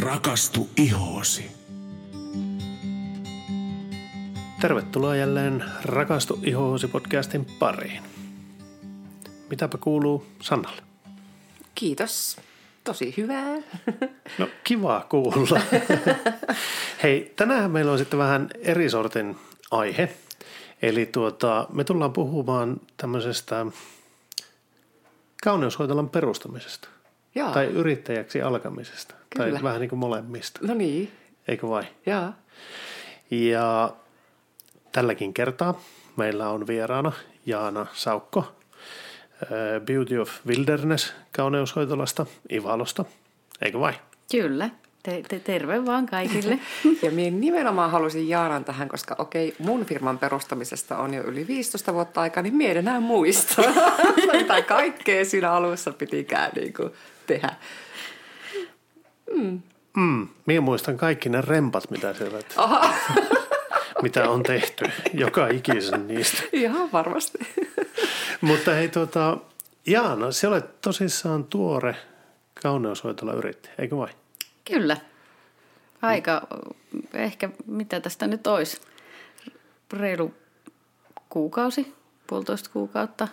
Rakastu ihoosi. Tervetuloa jälleen Rakastu ihoosi podcastin pariin. Mitäpä kuuluu Sannalle? Kiitos. Tosi hyvää. No kiva kuulla. Hei, tänään meillä on sitten vähän eri sortin aihe. Eli tuota, me tullaan puhumaan tämmöisestä kauneushoitolan perustamisesta. Jaa. Tai yrittäjäksi alkamisesta. Tai Kyllä. vähän niin kuin molemmista. No niin. Eikö vai? Jaa. Ja tälläkin kertaa meillä on vieraana Jaana Saukko Beauty of Wilderness kauneushoitolasta Ivalosta. Eikö vai? Kyllä. Te, te, terve vaan kaikille. Ja minä nimenomaan halusin Jaanan tähän, koska okei, mun firman perustamisesta on jo yli 15 vuotta aikaa, niin minä en enää muista, mitä kaikkea siinä alussa pitikään niin kuin tehdä. Mm, minä muistan kaikki ne rempat, mitä siellä, mitä on tehty, joka ikisen niistä. ihan varmasti. Mutta hei tuota, Jaana, se olet tosissaan tuore kauneushoitola yrittäjä, eikö vai? Kyllä. Aika, ehkä mitä tästä nyt olisi, reilu kuukausi, puolitoista kuukautta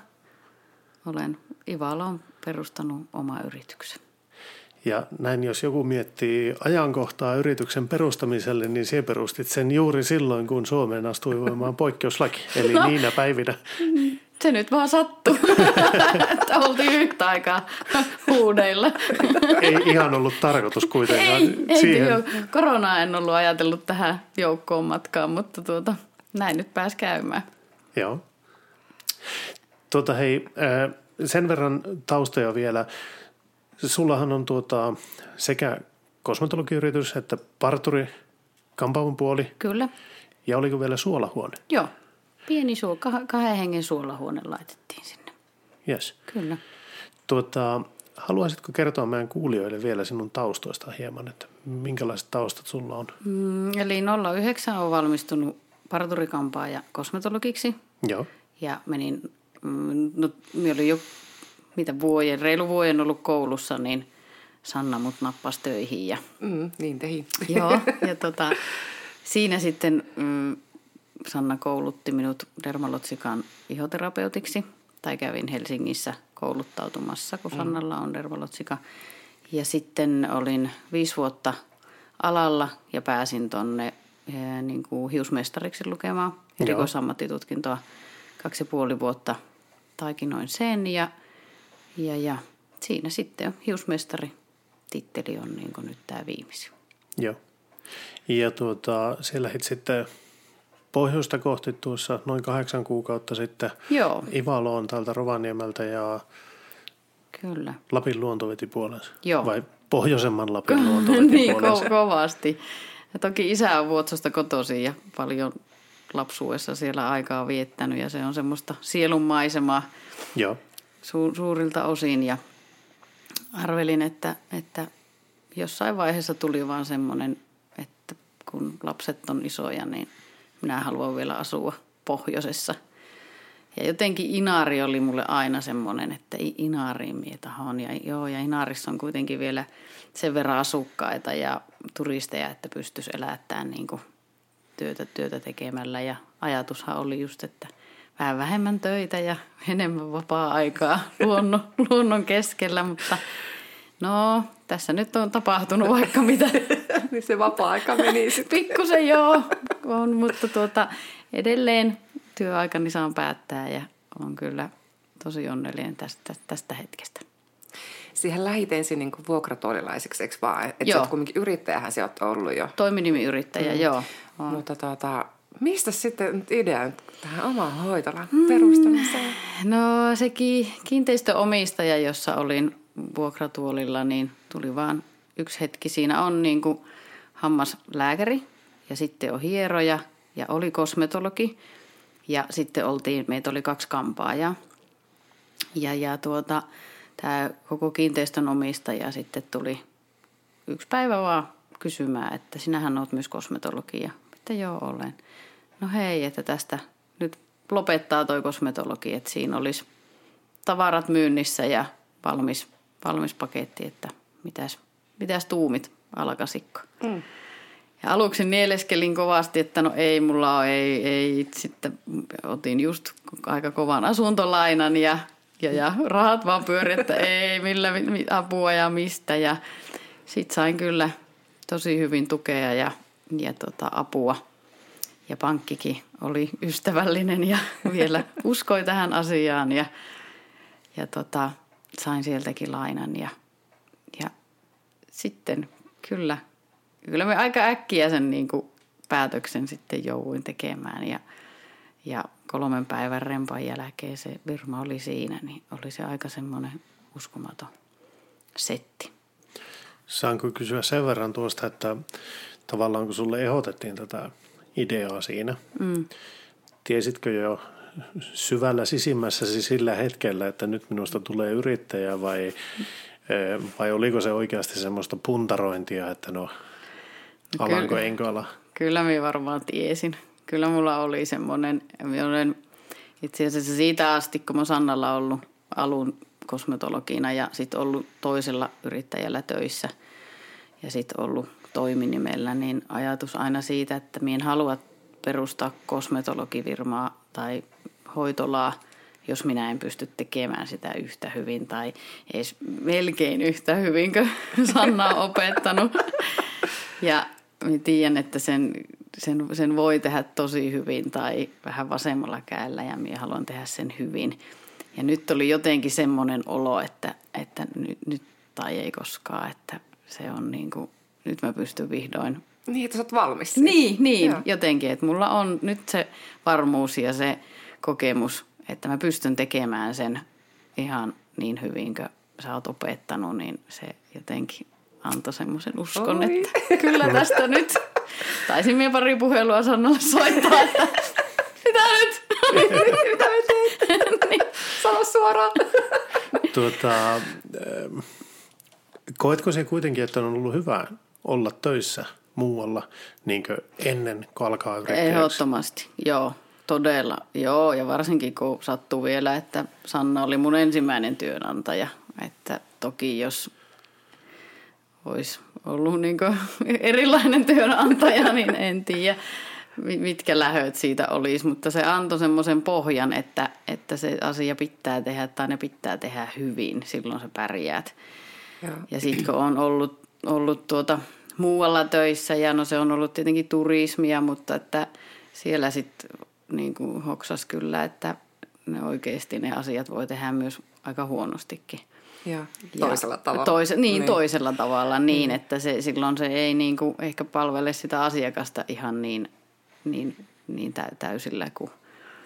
olen Ivaloon perustanut oma yrityksen. Ja näin jos joku miettii ajankohtaa yrityksen perustamiselle, niin se perustit sen juuri silloin, kun Suomeen astui voimaan poikkeuslaki. Eli no. niinä päivinä. Se nyt vaan sattui, että oltiin yhtä aikaa huudeilla. Ei ihan ollut tarkoitus kuitenkaan Ei, ei siihen. jo, koronaa en ollut ajatellut tähän joukkoon matkaan, mutta tuota, näin nyt pääsi käymään. Joo. Tuota hei, äh, sen verran taustoja vielä. Sullahan on tuota sekä kosmetologiyritys että parturi kampaamon puoli. Kyllä, Ja oliko vielä suolahuone? joo. Pieni suo, kah- kahden hengen suolahuone laitettiin sinne. Yes. Kyllä. Tuota, haluaisitko kertoa meidän kuulijoille vielä sinun taustoista hieman, että minkälaiset taustat sulla on? Mm, eli 09 on valmistunut parturikampaa ja kosmetologiksi. Joo. Ja menin, no, minä olin jo mitä vuoden, reilu vuoden ollut koulussa, niin Sanna mut nappasi töihin ja Mm, niin tehi. Joo, ja tota, siinä sitten mm, Sanna koulutti minut dermalotsikan ihoterapeutiksi. Tai kävin Helsingissä kouluttautumassa, kun Sannalla on dermalotsika. Ja sitten olin viisi vuotta alalla ja pääsin tonne eh, niin kuin hiusmestariksi lukemaan erikoisammattitutkintoa. Kaksi ja puoli vuotta taikinoin sen ja, ja, ja siinä sitten hiusmestari titteli on niin nyt tämä viimeisin. Joo. Ja tuota, siellä sitten pohjoista kohti tuossa noin kahdeksan kuukautta sitten Joo, Ivaloon täältä Rovaniemeltä ja kyllä. Lapin luonto veti puolensa. Joo. Vai pohjoisemman Lapin luonto veti niin, puolensa. ko- kovasti. Ja toki isä on Vuotsosta kotoisin ja paljon lapsuudessa siellä aikaa viettänyt ja se on semmoista sielunmaisemaa Joo. su- suurilta osin ja arvelin, että, että jossain vaiheessa tuli vaan semmoinen, että kun lapset on isoja, niin minä haluan vielä asua pohjoisessa. Ja jotenkin Inari oli mulle aina semmoinen, että I- Inariin mie tahon. Ja, joo, ja Inarissa on kuitenkin vielä sen verran asukkaita ja turisteja, että pystyisi elättämään niin kuin työtä, työtä tekemällä. Ja ajatushan oli just, että vähän vähemmän töitä ja enemmän vapaa-aikaa luonnon, luonnon keskellä, mutta no tässä nyt on tapahtunut vaikka mitä. niin se vapaa-aika meni sitten. Pikkusen joo, on, mutta tuota, edelleen työaikani saan päättää ja on kyllä tosi onnellinen tästä, tästä hetkestä. Siihen lähit ensin niin kuin vuokratuolilaiseksi, eikö vaan? Että sä Joo. oot kumminkin yrittäjähän sä oot ollut jo. Toiminimiyrittäjä, mm. joo. On. Mutta tota, mistä sitten nyt idea tähän omaan hoitolan perustamiseen? No se ki- kiinteistöomistaja, jossa olin vuokratuolilla, niin tuli vaan yksi hetki. Siinä on niin kuin hammaslääkäri ja sitten on hieroja ja oli kosmetologi. Ja sitten oltiin, meitä oli kaksi kampaajaa. Ja, ja tuota, tämä koko kiinteistön omistaja sitten tuli yksi päivä vaan kysymään, että sinähän oot myös kosmetologi. Ja että joo olen. No hei, että tästä nyt lopettaa toi kosmetologi, että siinä olisi tavarat myynnissä ja valmis, valmis paketti, että mitäs, mitäs tuumit. alkasikko. Mm. Ja aluksi nieleskelin kovasti, että no ei mulla ole, ei, ei. Sitten otin just aika kovan asuntolainan ja, ja, ja rahat vaan pyöri, että ei, millä apua ja mistä. Ja sitten sain kyllä tosi hyvin tukea ja, ja tota, apua. Ja pankkikin oli ystävällinen ja vielä uskoi tähän asiaan ja, ja tota, sain sieltäkin lainan. Ja, ja sitten kyllä – kyllä me aika äkkiä sen niin kuin päätöksen sitten jouduin tekemään ja, ja kolmen päivän rempan jälkeen se firma oli siinä, niin oli se aika semmoinen uskomaton setti. Saanko kysyä sen verran tuosta, että tavallaan kun sulle ehdotettiin tätä ideaa siinä, mm. tiesitkö jo syvällä sisimmässäsi sillä hetkellä, että nyt minusta tulee yrittäjä vai, eh, vai oliko se oikeasti semmoista puntarointia, että no Alanko kyllä, enkö ala? Kyllä minä varmaan tiesin. Kyllä mulla oli semmoinen, olen itse asiassa siitä asti, kun mä Sannalla ollut alun kosmetologina ja sitten ollut toisella yrittäjällä töissä ja sitten ollut toiminimellä, niin ajatus aina siitä, että minä en halua perustaa kosmetologivirmaa tai hoitolaa, jos minä en pysty tekemään sitä yhtä hyvin tai edes melkein yhtä hyvin kuin Sanna on opettanut. Ja tiedän, että sen, sen, sen voi tehdä tosi hyvin tai vähän vasemmalla käellä ja minä haluan tehdä sen hyvin. Ja nyt oli jotenkin semmoinen olo, että, että nyt, nyt tai ei koskaan, että se on niin kuin, nyt mä pystyn vihdoin. Niin, että sä oot valmis. Niin, niin Joo. jotenkin, että mulla on nyt se varmuus ja se kokemus, että mä pystyn tekemään sen ihan niin hyvin kuin sä oot opettanut, niin se jotenkin antoi semmoisen uskon, Oi. että kyllä tästä nyt. Taisin minä pari puhelua sanoa soittaa, että mitä nyt? mitä me teet? niin. Sano suoraan. tuota, ähm, koetko se kuitenkin, että on ollut hyvä olla töissä muualla niin ennen kuin alkaa yrittäjäksi? Ehdottomasti, joo. Todella, joo. Ja varsinkin kun sattuu vielä, että Sanna oli mun ensimmäinen työnantaja. Että toki jos olisi ollut niin erilainen työnantaja, niin en tiedä mitkä lähöt siitä olisi, mutta se antoi semmoisen pohjan, että, että se asia pitää tehdä tai ne pitää tehdä hyvin, silloin sä pärjäät. Joo. Ja sitten kun on ollut, ollut tuota muualla töissä ja no se on ollut tietenkin turismia, mutta että siellä sitten niin hoksas kyllä, että ne oikeasti ne asiat voi tehdä myös aika huonostikin. Ja toisella tavalla. Tois, niin, niin, toisella tavalla niin, mm. että se, silloin se ei niin kuin ehkä palvele sitä asiakasta ihan niin, niin, niin täysillä kuin...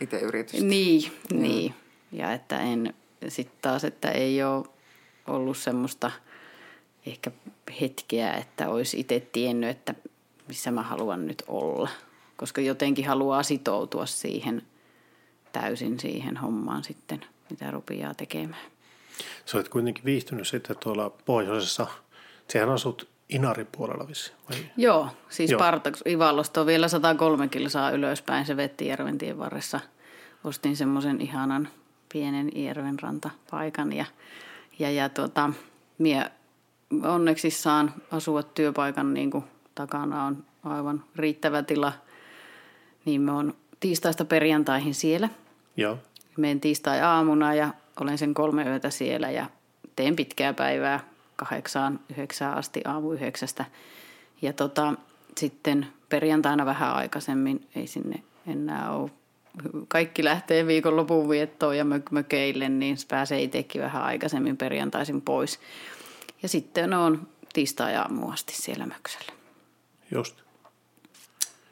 Itse yritystä. Niin, mm. niin. Ja että en sitten taas, että ei ole ollut semmoista ehkä hetkeä, että olisi itse tiennyt, että missä mä haluan nyt olla. Koska jotenkin haluaa sitoutua siihen täysin siihen hommaan sitten, mitä rupeaa tekemään. Sä olet kuitenkin viihtynyt sitten tuolla pohjoisessa. Sehän asut Inarin puolella vissi, vai? Joo, siis Joo. Partaks Ivallosta on vielä 103 kilsaa ylöspäin se Vettijärven tien varressa. Ostin semmoisen ihanan pienen paikan ja, ja, ja tuota, mie onneksi saan asua työpaikan niin kuin takana on aivan riittävä tila. Niin me on tiistaista perjantaihin siellä. Joo. Menen tiistai-aamuna ja olen sen kolme yötä siellä ja teen pitkää päivää kahdeksaan, yhdeksään asti aamu yhdeksästä. Ja tota, sitten perjantaina vähän aikaisemmin, ei sinne enää ole. Kaikki lähtee viikonlopun viettoon ja mökeille, niin pääsee itsekin vähän aikaisemmin perjantaisin pois. Ja sitten on tiistai-aamu asti siellä möksellä. Just.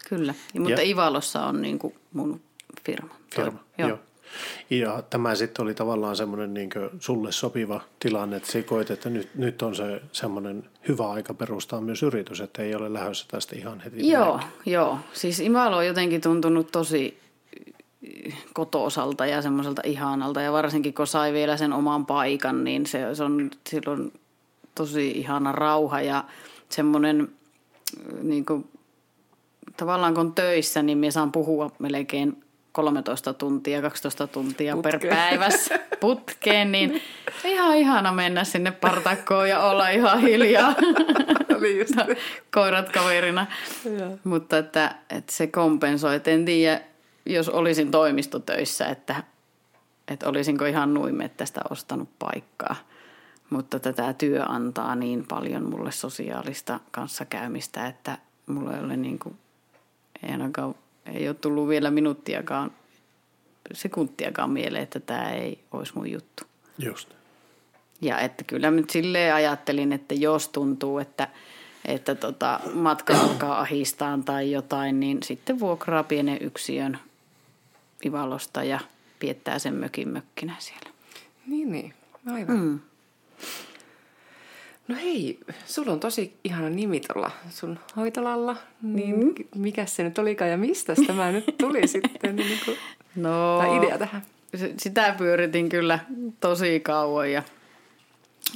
Kyllä, mutta ja. Ivalossa on niin kuin mun firma. Firma, joo. joo. Ja tämä sitten oli tavallaan semmoinen niin sulle sopiva tilanne, että koit, että nyt, nyt on se semmoinen hyvä aika perustaa myös yritys, että ei ole lähdössä tästä ihan heti. Joo, joo. Siis Imalo on jotenkin tuntunut tosi kotoosalta ja semmoiselta ihanalta ja varsinkin kun sai vielä sen oman paikan, niin se, se on silloin tosi ihana rauha ja semmoinen niin kuin, tavallaan kun töissä, niin minä saan puhua melkein 13 tuntia, 12 tuntia Putke. per päivässä putkeen, niin ihan ihana mennä sinne partakkoon ja olla ihan hiljaa. Just. koirat kaverina. Mutta että, että se kompensoi. Et en tiedä, jos olisin toimistotöissä, että, että olisinko ihan nuimettästä ostanut paikkaa. Mutta tätä työ antaa niin paljon mulle sosiaalista kanssakäymistä, että mulla ei ole niin kuin, ei ainakaan, ei ole tullut vielä minuuttiakaan, sekuntiakaan mieleen, että tämä ei olisi mun juttu. Just. Ja että kyllä nyt silleen ajattelin, että jos tuntuu, että, että tota, matka alkaa ahistaan tai jotain, niin sitten vuokraa pienen yksiön Ivalosta ja piettää sen mökin mökkinä siellä. Niin, niin. Aivan. Mm. No hei, sulla on tosi ihana nimi tuolla sun hoitolalla, niin mm. mikä se nyt olikaan ja mistä tämä nyt tuli sitten? Niin kuin, No, tai idea tähän. sitä pyöritin kyllä tosi kauan ja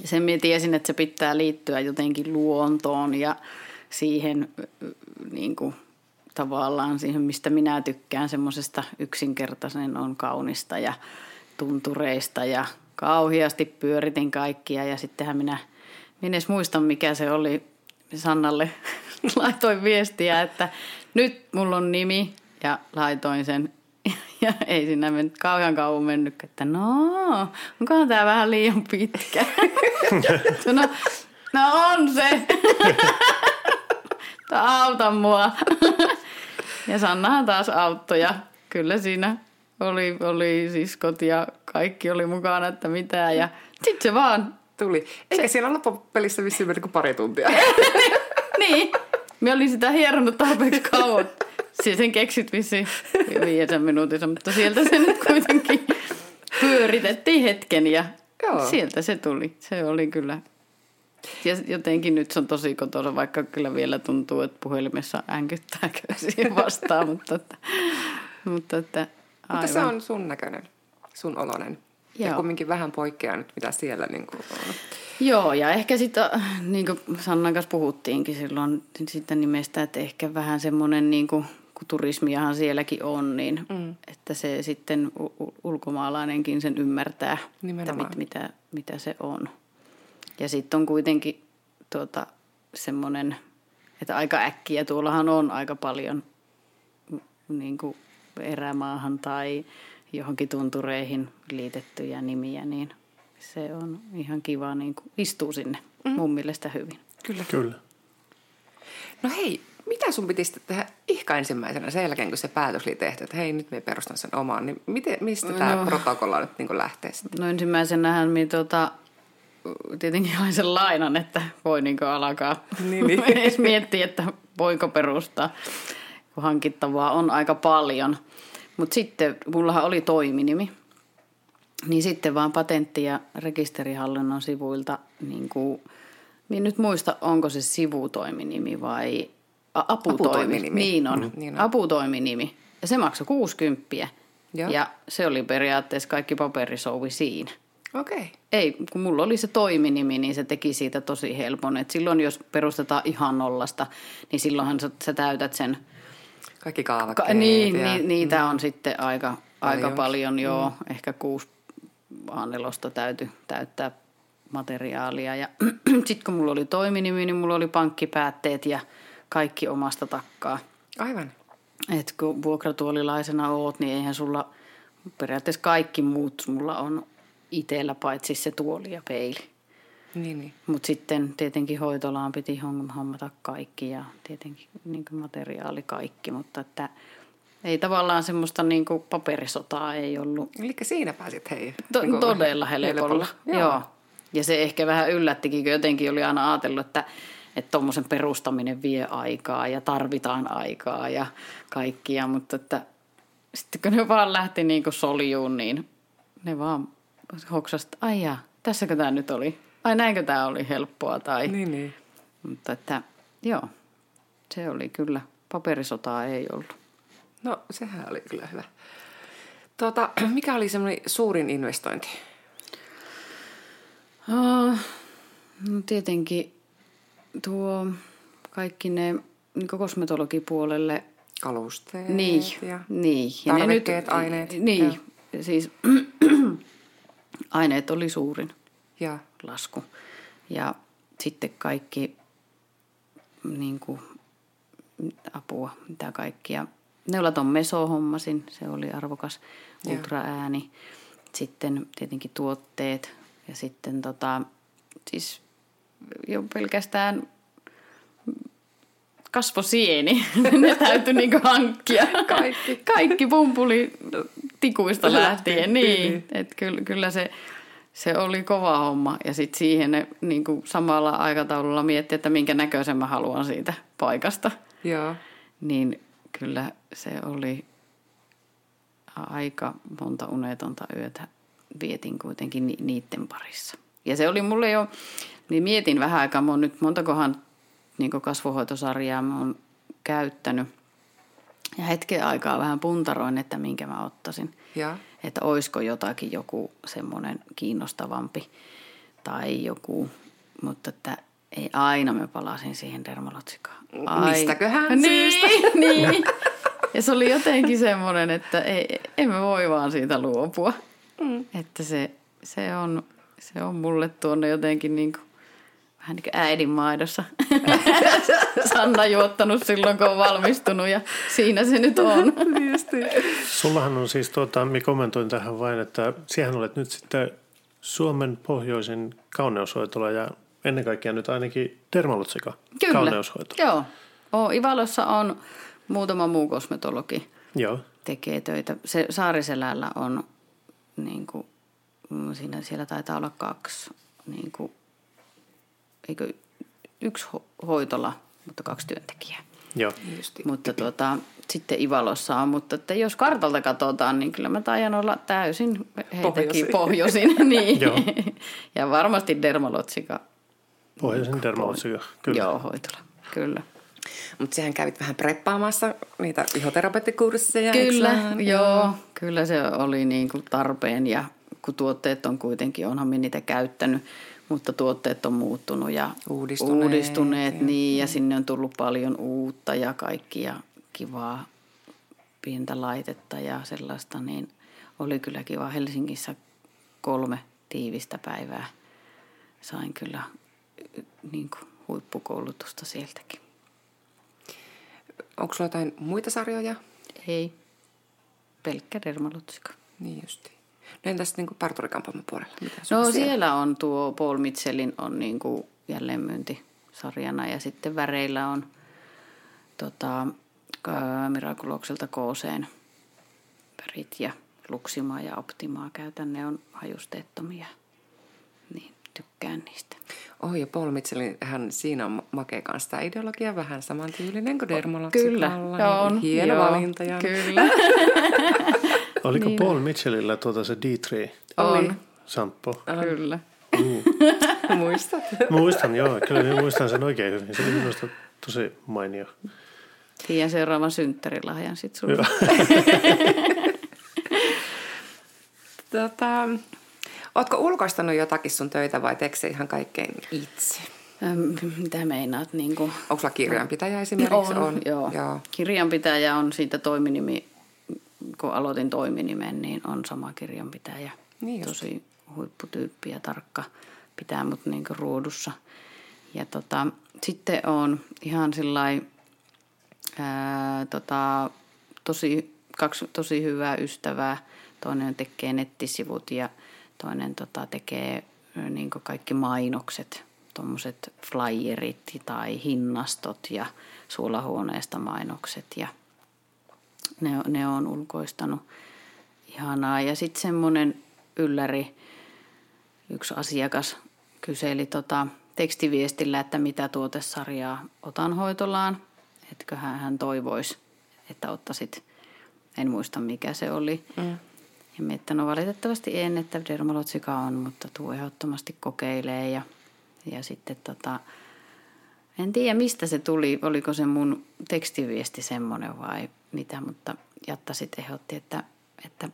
sen minä tiesin, että se pitää liittyä jotenkin luontoon ja siihen niin kuin, tavallaan siihen, mistä minä tykkään, semmoisesta yksinkertaisen on kaunista ja tuntureista ja kauheasti pyöritin kaikkia ja sittenhän minä, minä edes muista mikä se oli, Sannalle laitoin viestiä, että nyt mulla on nimi ja laitoin sen ja ei siinä mennyt kauhean kauan mennyt, että no, onkohan tämä vähän liian pitkä. no, no on se. Auta mua. ja Sannahan taas auttoi ja kyllä siinä oli, oli siskot ja kaikki oli mukana, että mitä. Ja sitten se vaan... Tuli. Eikä se... siellä loppupelissä vissiin mennyt kuin pari tuntia. niin. Me olin sitä hieronut tarpeeksi kauan. Siis sen keksit vissiin viiden minuutissa, mutta sieltä se nyt kuitenkin pyöritettiin hetken ja Joo. sieltä se tuli. Se oli kyllä. Ja jotenkin nyt se on tosi kotona, vaikka kyllä vielä tuntuu, että puhelimessa änkyttää siihen vastaan, mutta, että, mutta, että mutta se on sun näköinen, sun olonen. Joo. Ja kumminkin vähän poikkeaa nyt, mitä siellä niin kuin on. Joo, ja ehkä sitten, niin kuin Sannan kanssa puhuttiinkin silloin sitten nimestä, että ehkä vähän semmoinen niin kuin kun turismiahan sielläkin on, niin mm. että se sitten ulkomaalainenkin sen ymmärtää, että mit, mitä, mitä se on. Ja sitten on kuitenkin tuota, semmoinen, että aika äkkiä tuollahan on aika paljon niin kuin erämaahan tai johonkin tuntureihin liitettyjä nimiä, niin se on ihan kiva, niin kuin istuu sinne mm. mun mielestä hyvin. Kyllä. Kyllä. No hei, mitä sun piti tehdä ihka ensimmäisenä sen jälkeen, kun se päätös oli tehty, että hei, nyt me perustan sen omaan, niin miten, mistä tämä no, protokolla nyt niin lähtee sitten? No ensimmäisenähän me tota, tietenkin hain sen lainan, että voi niin alkaa niin, niin. edes miettiä, että voiko perustaa, kun hankittavaa on aika paljon. Mutta sitten mullahan oli toiminimi, niin sitten vaan patentti- ja rekisterihallinnon sivuilta, niin kuin, minä nyt muista, onko se sivutoiminimi vai aputoiminimi. Niin on, mm. niin on. aputoiminimi. Ja se maksoi 60 Joo. Ja se oli periaatteessa kaikki paperisouvi siinä. Okei. Okay. Ei, kun mulla oli se toiminimi, niin se teki siitä tosi helpon. Et silloin jos perustetaan ihan nollasta, niin silloinhan sä, sä täytät sen... Kaikki kaavakkeet. Ka- niin, ja... ni, niitä mm. on sitten aika paljon, aika paljon joo. Mm. Ehkä kuusi aanelosta täytyy täyttää materiaalia. Ja sitten kun mulla oli toiminimi, niin mulla oli pankkipäätteet ja – kaikki omasta takkaa. Aivan. Et kun vuokratuolilaisena oot, niin eihän sulla periaatteessa kaikki muut mulla on itsellä paitsi se tuoli ja peili. Niin, niin. Mutta sitten tietenkin hoitolaan piti hommata kaikki ja tietenkin niin materiaali kaikki, mutta että ei tavallaan semmoista niin kuin paperisotaa ei ollut. Eli siinä pääsit hei. To- niin todella helpolla. Joo. Joo. Ja se ehkä vähän yllättikin, kun jotenkin oli aina ajatellut, että että tuommoisen perustaminen vie aikaa ja tarvitaan aikaa ja kaikkia, mutta että sitten kun ne vaan lähti niin kuin soljuun, niin ne vaan hoksasivat, että ai jaa, tässäkö tämä nyt oli? Ai näinkö tämä oli helppoa? Tai, niin, niin. Mutta että joo, se oli kyllä, paperisotaa ei ollut. No sehän oli kyllä hyvä. Tuota, mikä oli semmoinen suurin investointi? Oh, no tietenkin tuo kaikki ne niin kosmetologipuolelle. Kalusteet niin, ja niin. ja tarvikkeet, nyt, aineet. Niin, ja. siis aineet oli suurin ja. Lasku. Ja sitten kaikki niin kuin, apua, mitä kaikkia. Neulaton meso hommasin, se oli arvokas ultraääni. Sitten tietenkin tuotteet ja sitten tota, siis jo pelkästään kasvosieni. ne täytyy niinku hankkia. Kaikki. Kaikki pumpuli tikuista Lähtien, niin. Että kyllä, kyllä se, se oli kova homma. Ja sitten siihen ne niinku samalla aikataululla mietti, että minkä näköisen mä haluan siitä paikasta. Joo. Niin kyllä se oli aika monta unetonta yötä vietin kuitenkin ni- niiden parissa. Ja se oli mulle jo, niin mietin vähän aikaa, mä oon nyt montakohan niin kasvohoitosarjaa mä oon käyttänyt. Ja hetken aikaa vähän puntaroin, että minkä mä ottaisin. Joo. Että olisiko jotakin joku semmoinen kiinnostavampi tai joku, mutta että ei aina mä palasin siihen dermalotsikaan. Ai- Mistäköhän niin, syystä? niin. Ja se oli jotenkin semmoinen, että ei, emme voi vaan siitä luopua. Mm. Että se, se, on, se on mulle tuonne jotenkin niin kuin, vähän niin kuin äidin maidossa. Sanna juottanut silloin, kun on valmistunut ja siinä se nyt on. Sullahan on siis, tuota, minä kommentoin tähän vain, että siihen olet nyt sitten Suomen pohjoisin kauneushoitola ja ennen kaikkea nyt ainakin Dermalotsika kauneushoitola. Joo. O, Ivalossa on muutama muu kosmetologi Joo. tekee töitä. Se Saariselällä on, niin kuin, mm, siinä, siellä taitaa olla kaksi, niin kuin, eikö, yksi ho- hoitola, mutta kaksi työntekijää. Joo. Justi. Mutta tuota, sitten Ivalossa on, mutta että jos kartalta katsotaan, niin kyllä mä taidan olla täysin heitäkin Pohjoisin. pohjoisin. niin. Joo. ja varmasti dermalotsika. Pohjoisen Dermalotsika, kyllä. Joo, hoitola. Kyllä. Mutta sehän kävit vähän preppaamassa niitä ihoterapeutikursseja. Kyllä, eiks vaan? joo. Kyllä se oli niin kuin tarpeen ja kun tuotteet on kuitenkin, onhan minä niitä käyttänyt, mutta tuotteet on muuttunut ja Uudistuneet, uudistuneet ja- niin, ja sinne on tullut paljon uutta ja kaikkia kivaa pientä laitetta ja sellaista, niin oli kyllä kiva. Helsingissä kolme tiivistä päivää sain kyllä niin kuin huippukoulutusta sieltäkin. Onko sulla jotain muita sarjoja? Ei, pelkkä dermalotsika. Niin justi. No entäs niin parturikampaaman puolella? Mitä No siellä on tuo Paul Mitchellin on niin kuin jälleenmyyntisarjana ja sitten väreillä on tota, ää, Miraculokselta kooseen värit ja Luximaa ja Optimaa käytän. Ne on hajusteettomia, niin tykkään niistä. Oh, ja Paul Mitchellin, hän, siinä on makea kanssa tämä ideologia vähän samantyylinen kuin dermalotsikalla. Kyllä, joo, on. Hieno joo, valinta. Ja... Kyllä, Oliko Niin. Paul Mitchellillä tuota se D3 on. shampoo? Kyllä. Muistat? Muistan, joo. Kyllä minä muistan sen oikein hyvin. Se oli minusta tosi mainio. Tiedän seuraavan synttärilahjan sitten sulle. Tota, ootko ulkoistanut jotakin sun töitä vai teekö se ihan kaikkein itse? Mitä meinaat? Niin kuin, Onko sulla kirjanpitäjä esimerkiksi? On, Joo. joo. Kirjanpitäjä on siitä toiminimi, kun aloitin toiminimen, niin on sama kirjanpitäjä. Niin just. Tosi huipputyyppi ja tarkka pitää mut niin ruudussa. Ja tota, sitten on ihan sillai, ää, tota, tosi, kaksi tosi hyvää ystävää. Toinen tekee nettisivut ja toinen tota, tekee niin kaikki mainokset, tuommoiset flyerit tai hinnastot ja suolahuoneesta mainokset ja ne, ne on ulkoistanut ihanaa. Ja sitten semmoinen ylläri, yksi asiakas kyseli tota, tekstiviestillä, että mitä tuotesarjaa otan hoitolaan. Etkö hän, toivoisi, että ottaisit, en muista mikä se oli. Mm. Ja mä, että no valitettavasti en, että dermalotsika on, mutta tuu ehdottomasti kokeilee. Ja, ja sitten tota, en tiedä mistä se tuli, oliko se mun tekstiviesti semmoinen vai mitä, mutta Jatta sitten ehdotti, että, että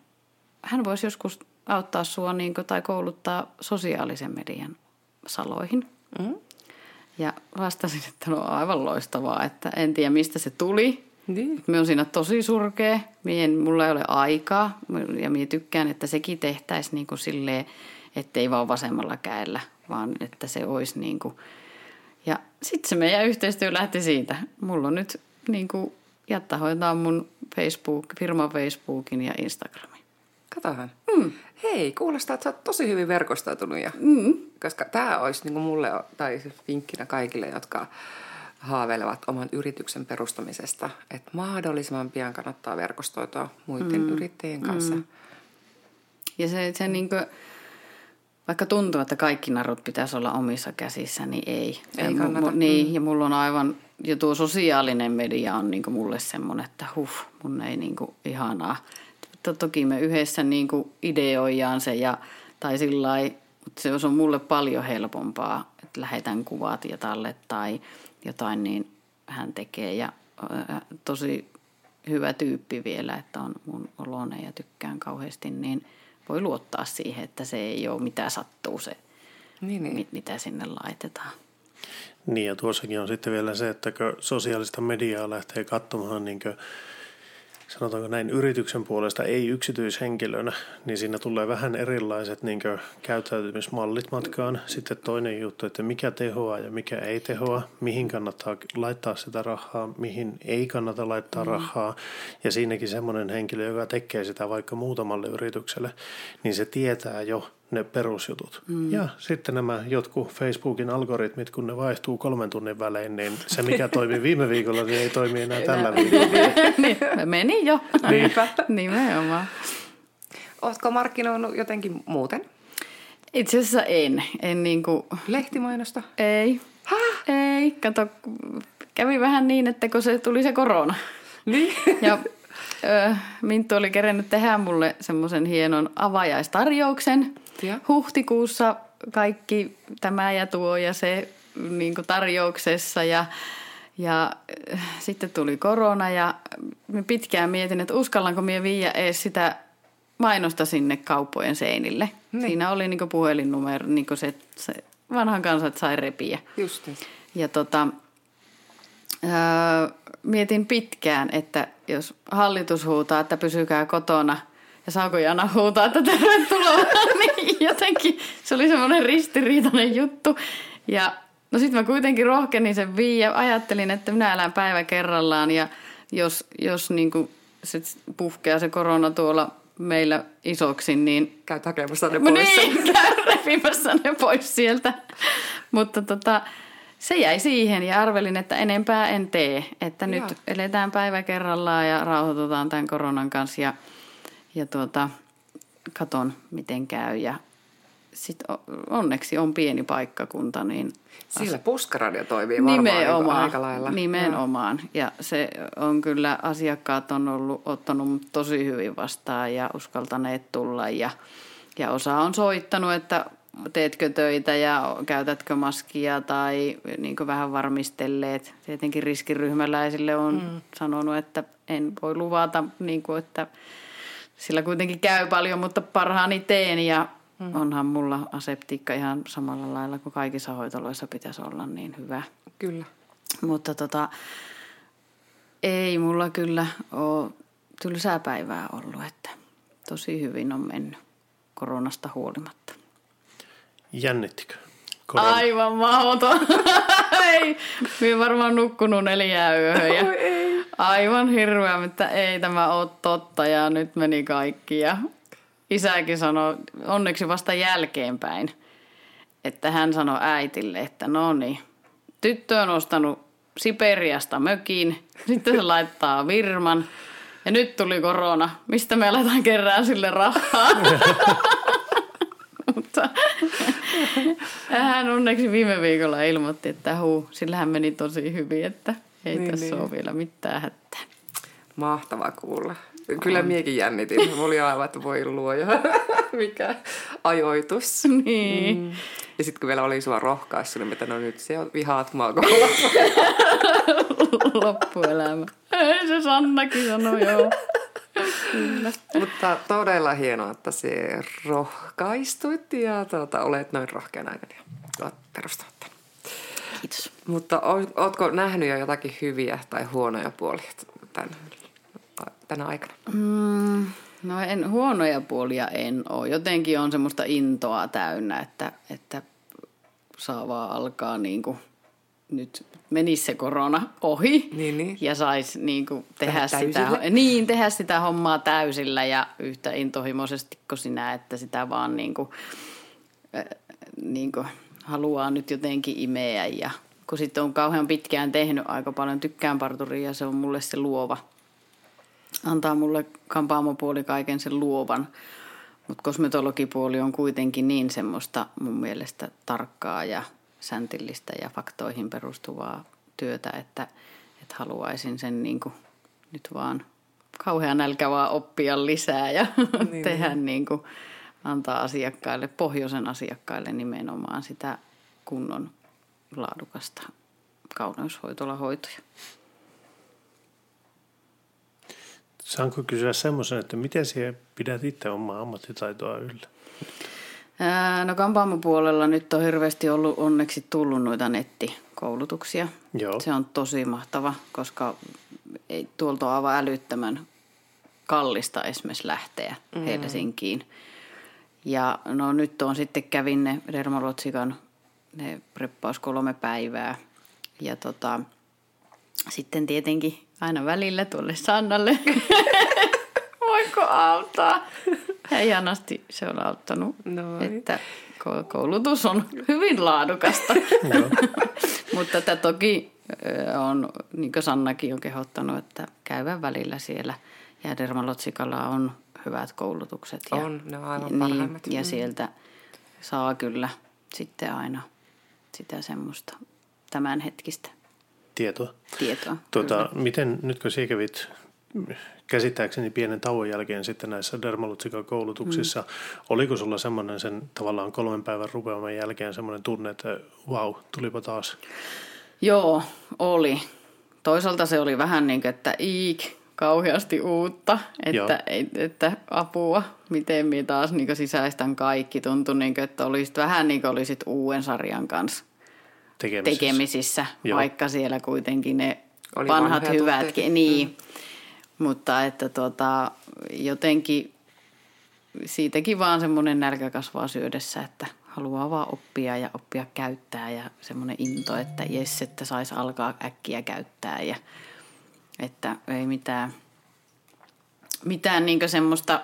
hän voisi joskus auttaa sua niin kuin, tai kouluttaa sosiaalisen median saloihin. Mm? Ja vastasin, että no aivan loistavaa, että en tiedä mistä se tuli. Niin. Minä on siinä tosi surkea, mien, mulla ei ole aikaa ja minä tykkään, että sekin tehtäisiin niin kuin silleen, ettei vaan vasemmalla käellä, vaan että se olisi niin kuin Ja sitten se meidän yhteistyö lähti siitä. Mulla on nyt niin kuin, Jatta hoitaa mun Facebook, firman Facebookin ja Instagramin. Katohan. Mm. Hei, kuulostaa, että sä oot tosi hyvin verkostoitunut. Ja, mm. Koska tämä olisi niin kuin mulle, tai vinkkinä kaikille, jotka haaveilevat oman yrityksen perustamisesta, että mahdollisimman pian kannattaa verkostoitua muiden mm. yrittäjien kanssa. Mm. Ja se, se niin kuin, vaikka tuntuu, että kaikki narut pitäisi olla omissa käsissä, niin ei. Ei ja kannata. Mu, niin, mm. ja mulla on aivan, ja tuo sosiaalinen media on niin mulle semmoinen, että huh, mun ei niin kuin ihanaa. Toki me yhdessä niin kuin ideoijaan se, ja, tai sillä mutta se on mulle paljon helpompaa, että lähetän kuvat ja talle tai jotain, niin hän tekee. Ja tosi hyvä tyyppi vielä, että on mun oloinen ja tykkään kauheasti, niin voi luottaa siihen, että se ei ole mitä sattuu se, niin, niin. mitä sinne laitetaan. Niin ja tuossakin on sitten vielä se, että kun sosiaalista mediaa lähtee katsomaan niin sanotaanko näin yrityksen puolesta, ei yksityishenkilönä, niin siinä tulee vähän erilaiset niin käyttäytymismallit matkaan. Sitten toinen juttu, että mikä tehoaa ja mikä ei tehoa, mihin kannattaa laittaa sitä rahaa, mihin ei kannata laittaa mm. rahaa. Ja siinäkin semmoinen henkilö, joka tekee sitä vaikka muutamalle yritykselle, niin se tietää jo, ne perusjutut. Mm. Ja sitten nämä jotkut Facebookin algoritmit, kun ne vaihtuu kolmen tunnin välein, niin se mikä toimi viime viikolla, niin ei toimi enää tällä viikolla. niin, meni jo. Niinpä. Nimenomaan. Oletko markkinoinut jotenkin muuten? Itse asiassa en. en niin kuin... Lehtimainosta? Ei. Häh? Ei. Kato, kävi vähän niin, että kun se tuli se korona. Niin? Ja Minttu oli kerennyt tehdä mulle semmoisen hienon avajaistarjouksen – ja. Huhtikuussa kaikki tämä ja tuo ja se niin tarjouksessa ja, ja sitten tuli korona ja pitkään mietin, että uskallanko minä viiä edes sitä mainosta sinne kauppojen seinille. Niin. Siinä oli niin puhelinnumero, niin se, se vanhan kanssa sai repiä. Just. Ja tota, ää, mietin pitkään, että jos hallitus huutaa, että pysykää kotona – ja saako Jana huutaa, että tervetuloa, niin jotenkin se oli semmoinen ristiriitainen juttu. Ja no sitten mä kuitenkin rohkenin sen vii ja ajattelin, että minä elän päivä kerrallaan ja jos, jos niin kuin se puhkeaa se korona tuolla meillä isoksi, niin... Käy hakemassa ne pois. Niin, käy repimässä ne pois sieltä. Mutta tota, se jäi siihen ja arvelin, että enempää en tee. Että nyt eletään päivä kerrallaan ja rauhoitutaan tämän koronan kanssa ja ja tuota, katon miten käy ja sitten onneksi on pieni paikkakunta. Niin Sillä puskaradio toimii varmaan nimenomaan, aika lailla. Nimenomaan. Ja se on kyllä, asiakkaat on ollut, ottanut tosi hyvin vastaan ja uskaltaneet tulla. Ja, ja osa on soittanut, että teetkö töitä ja käytätkö maskia tai niin vähän varmistelleet. Tietenkin riskiryhmäläisille on mm. sanonut, että en voi luvata, niin kuin, että sillä kuitenkin käy paljon, mutta parhaani teen ja mm. onhan mulla aseptiikka ihan samalla lailla kuin kaikissa hoitoloissa pitäisi olla niin hyvä. Kyllä. Mutta tota, ei mulla kyllä ole tylsää päivää ollut, että tosi hyvin on mennyt koronasta huolimatta. Jännittikö? Korona. Aivan mahdoton. ei, minä varmaan nukkunut neljää yöhön. Ja... Aivan hirveä, mutta ei tämä ole totta ja nyt meni kaikki. Ja isäkin sanoi, onneksi vasta jälkeenpäin, että hän sanoi äitille, että no niin, tyttö on ostanut Siperiasta mökin, sitten se laittaa virman ja nyt tuli korona. Mistä me aletaan kerää sille rahaa? Mutta hän onneksi viime viikolla ilmoitti, että huu, sillä hän meni tosi hyvin, että ei niin, tässä niin. ole vielä mitään hätää. Mahtava kuulla. Kyllä on. miekin jännitin. Mulla oli aivan, että voi luoja. Mikä ajoitus. Niin. Mm. Ja sitten kun vielä oli sua rohkaissut, niin mitä no nyt se on vihaat mua Loppuelämä. Ei se Sannakin sanoi, joo. Kyllä. Mutta todella hienoa, että se rohkaistuit ja tuota, olet noin rohkea nainen ja olet perustanut Kiitos. Mutta ootko nähnyt jo jotakin hyviä tai huonoja puolia tämän, tänä aikana? Mm, no en, huonoja puolia en ole. Jotenkin on semmoista intoa täynnä, että, että saa vaan alkaa niin kuin nyt menisi se korona ohi Niin, niin. ja saisi niin kuin tehdä, sitä, niin, tehdä sitä hommaa täysillä ja yhtä intohimoisesti kuin sinä, että sitä vaan niin kuin, äh, niin kuin haluaa nyt jotenkin imeä ja kun sitten on kauhean pitkään tehnyt aika paljon, tykkään parturia ja se on mulle se luova. Antaa mulle kampaamopuoli kaiken sen luovan, mutta kosmetologipuoli on kuitenkin niin semmoista mun mielestä tarkkaa ja säntillistä ja faktoihin perustuvaa työtä, että, että haluaisin sen niin kuin nyt vaan kauhean nälkä vaan oppia lisää ja niin, tehdä niin kuin, antaa asiakkaille, pohjoisen asiakkaille nimenomaan sitä kunnon laadukasta kauneushoitolahoitoja. Saanko kysyä semmoisen, että miten siihen pidät itse omaa ammattitaitoa yllä? Ää, No kampaamopuolella nyt on hirveästi ollut onneksi tullut noita nettikoulutuksia. Joo. Se on tosi mahtava, koska ei, tuolta on aivan älyttömän kallista esimerkiksi lähteä mm. Helsinkiin. Ja no nyt on sitten kävin ne Dermalotsikan, ne preppaus kolme päivää. Ja tota, sitten tietenkin aina välillä tuolle Sannalle. Voiko auttaa? Ja ihanasti se on auttanut, Noin. että ko- koulutus on hyvin laadukasta. Mutta tätä toki on, niin kuin Sannakin on kehottanut, että käyvän välillä siellä. Ja Dermalotsikalla on hyvät koulutukset. Ja, On, ne on aivan niin, parhaimmat. Ja Mm. sieltä saa kyllä sitten aina sitä semmoista tämänhetkistä Tietoa. tietoa. Tuota, miten nyt kun sinä kävit käsittääkseni pienen tauon jälkeen sitten näissä dermalotsika-koulutuksissa, mm. oliko sulla semmoinen sen tavallaan kolmen päivän rupeaman jälkeen semmoinen tunne, että vau, wow, tulipa taas? Joo, oli. Toisaalta se oli vähän niin kuin, että iik, kauheasti uutta, että, ei, että apua, miten minä taas niin sisäistän kaikki. Tuntui niin kuin, että olisit vähän niin kuin olisit uuden sarjan kanssa Tekemisissä. tekemisissä, Joo. vaikka siellä kuitenkin ne Oli vanhat hyvätkin. Niin, mm. Mutta että tota, jotenkin siitäkin vaan semmoinen nälkä kasvaa syödessä, että haluaa vaan oppia ja oppia käyttää ja semmoinen into, että jes, että saisi alkaa äkkiä käyttää ja että ei mitään, mitään niin semmoista,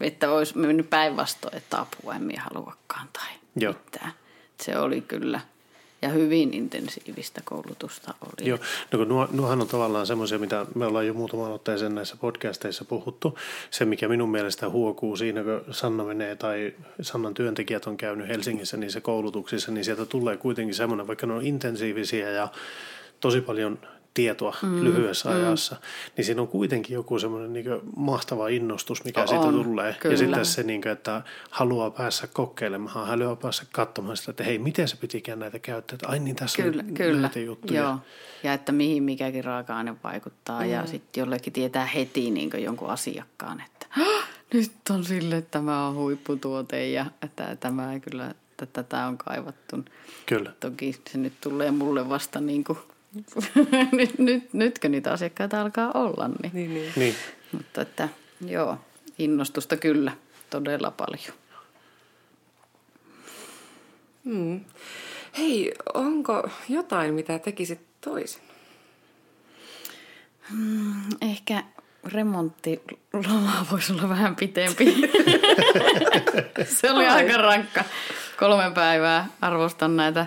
että olisi mennyt päinvastoin, että apua en minä haluakaan tai Joo. mitään. Se oli kyllä ja hyvin intensiivistä koulutusta oli. Joo, no kun nuo, nuohan on tavallaan semmoisia, mitä me ollaan jo muutaman otteeseen näissä podcasteissa puhuttu. Se, mikä minun mielestä huokuu siinä, kun Sanna menee tai Sannan työntekijät on käynyt Helsingissä niissä koulutuksissa, niin sieltä tulee kuitenkin semmoinen, vaikka ne on intensiivisiä ja tosi paljon tietoa mm, lyhyessä mm. ajassa, niin siinä on kuitenkin joku semmoinen niin mahtava innostus, mikä On, siitä tulee. kyllä. Ja sitten se, niin kuin, että haluaa päästä kokeilemaan, haluaa päästä katsomaan sitä, että hei, miten se pitikään näitä käyttää. Että ai niin, tässä Kyllä, on kyllä. näitä juttuja. Joo. Ja että mihin mikäkin raaka-aine vaikuttaa. Mm. Ja sitten jollekin tietää heti niin jonkun asiakkaan, että "Hah, nyt on sille että tämä on huipputuote ja että tämä kyllä, että tätä on kaivattu. Kyllä. Toki se nyt tulee mulle vasta niin kuin, nyt, nyt, nytkö niitä asiakkaita alkaa olla. Niin. Niin, niin. Niin. Mutta että joo, innostusta kyllä todella paljon. Mm. Hei, onko jotain, mitä tekisit toisin? Ehkä remonttiloma voisi olla vähän pitempi. Se oli aika rankka. Kolme päivää arvostan näitä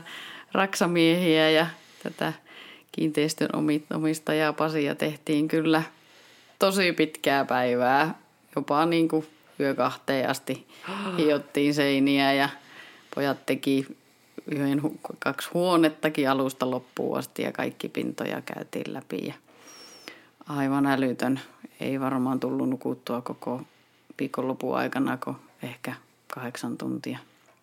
raksamiehiä ja tätä kiinteistön omi- omistajaa Pasia tehtiin kyllä tosi pitkää päivää. Jopa niin kuin yö kahteen asti hiottiin seiniä ja pojat teki yhden, kaksi huonettakin alusta loppuun asti ja kaikki pintoja käytiin läpi ja aivan älytön. Ei varmaan tullut nukuttua koko viikonlopun aikana, kun ehkä kahdeksan tuntia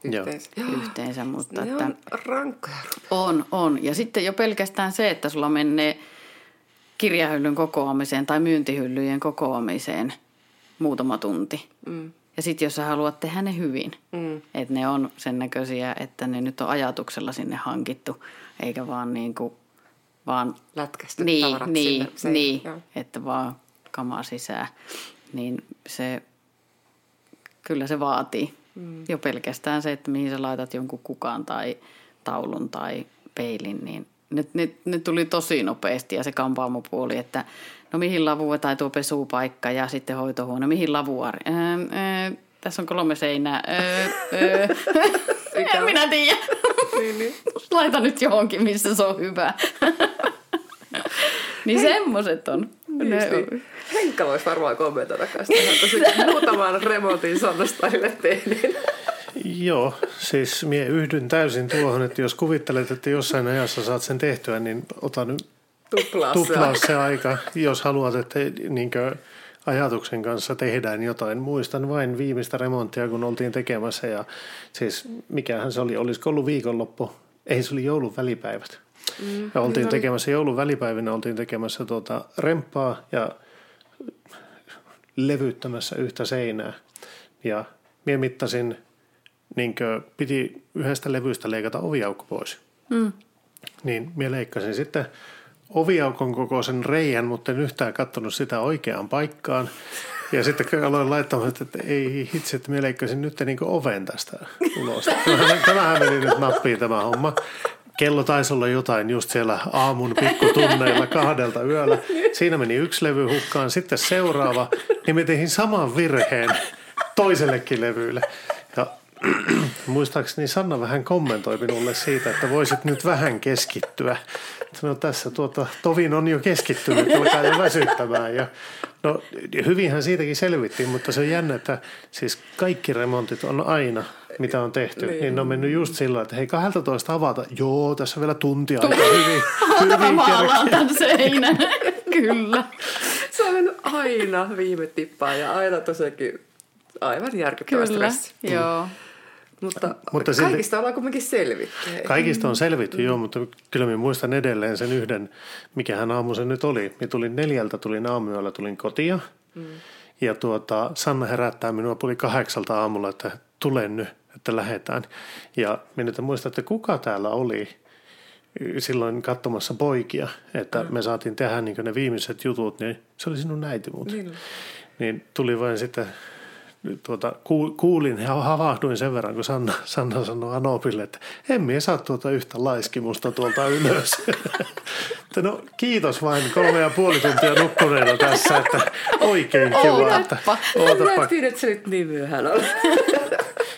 Joo. Yhteensä. yhteensä. Mutta Ne että on rankkoja. on, on. Ja sitten jo pelkästään se, että sulla menee kirjahyllyn kokoamiseen tai myyntihyllyjen kokoamiseen muutama tunti. Mm. Ja sitten jos sä haluat tehdä ne hyvin, Mm. että ne on sen näköisiä, että ne nyt on ajatuksella sinne hankittu, eikä vaan niin kuin, vaan Lätkästä niin, tavarat niin, sinne seinään. niin, Joo. että vaan kamaa sisään, niin se, kyllä se vaatii. Mm. Jo pelkästään se, että mihin sä laitat jonkun kukaan tai taulun tai peilin, niin ne, ne, ne tuli tosi nopeasti ja se kampaamopuoli, että no mihin lavua tai tuo pesupaikka ja sitten hoitohuone, mihin lavuari. Öö, öö, tässä on kolme seinää. Öö, öö. en minä tiedä. niin, niin. Laita nyt johonkin, missä se on hyvä. niin semmoiset on. Ne on. Niin. Henkka voisi varmaan kommentoida kanssa tosi muutaman remontin Sonnastadille tehneen. Joo, siis minä yhdyn täysin tuohon, että jos kuvittelet, että jossain ajassa saat sen tehtyä, niin ota nyt Tuplaa, tuplaa se. se aika, jos haluat, että niin ajatuksen kanssa tehdään jotain. Muistan vain viimeistä remonttia, kun oltiin tekemässä ja siis mikähän se oli, olisiko ollut viikonloppu? Ei, se oli joulun välipäivät. Mm, ja oltiin tekemässä joulun välipäivinä, oltiin tekemässä tuota remppaa ja levyttämässä yhtä seinää. Ja minä mittasin, niin piti yhdestä levystä leikata oviaukko pois. Mm. Niin minä leikkasin sitten oviaukon kokoisen reijän, mutta en yhtään katsonut sitä oikeaan paikkaan. Ja sitten aloin laittamaan, että ei hitsi, että minä leikkasin nyt niin oven tästä ulos. Tämähän meni nyt nappiin tämä homma. Kello taisi olla jotain just siellä aamun pikkutunneilla kahdelta yöllä. Siinä meni yksi levy hukkaan, sitten seuraava. Niin me tein saman virheen toisellekin levylle. Ja muistaakseni Sanna vähän kommentoi minulle siitä, että voisit nyt vähän keskittyä. No tässä tuota, Tovin on jo keskittynyt, alkaa jo väsyttämään. Ja, no hyvinhän siitäkin selvittiin, mutta se on jännä, että siis kaikki remontit on aina, mitä on tehty, niin, niin ne on mennyt just sillä että hei 12 avata, joo, tässä on vielä tuntia aika hyvin. Hyvin maalaan tämän seinän. Kyllä. Se on mennyt aina viime tippaan ja aina tosiaankin aivan järkyttävä Kyllä, stressi. joo. Mutta, Mutta Mutta silti- kaikista ollaan kuitenkin selvitty. Kaikista on selvitty, joo, mutta kyllä minä muistan edelleen sen yhden, mikähän aamu se nyt oli. Minä tulin neljältä, tulin aamuyöllä, tulin kotia. Mm. Ja tuota, Sanna herättää minua puoli kahdeksalta aamulla, että tulen nyt, että lähdetään. Ja minä nyt en muista, että kuka täällä oli silloin katsomassa poikia, että mm. me saatiin tehdä niin ne viimeiset jutut, niin se oli sinun äiti muuten. Niin. Niin tuli vain sitten, tuota, ku- kuulin ja havahduin sen verran, kun Sanna, Sanna sanoi Anopille, että en minä saa tuota yhtä laiskimusta tuolta ylös. Että no kiitos vain kolme ja puoli tuntia nukkuneena tässä, että oikein kiva. Ootappa. Tiedän, että se nyt niin myöhään on.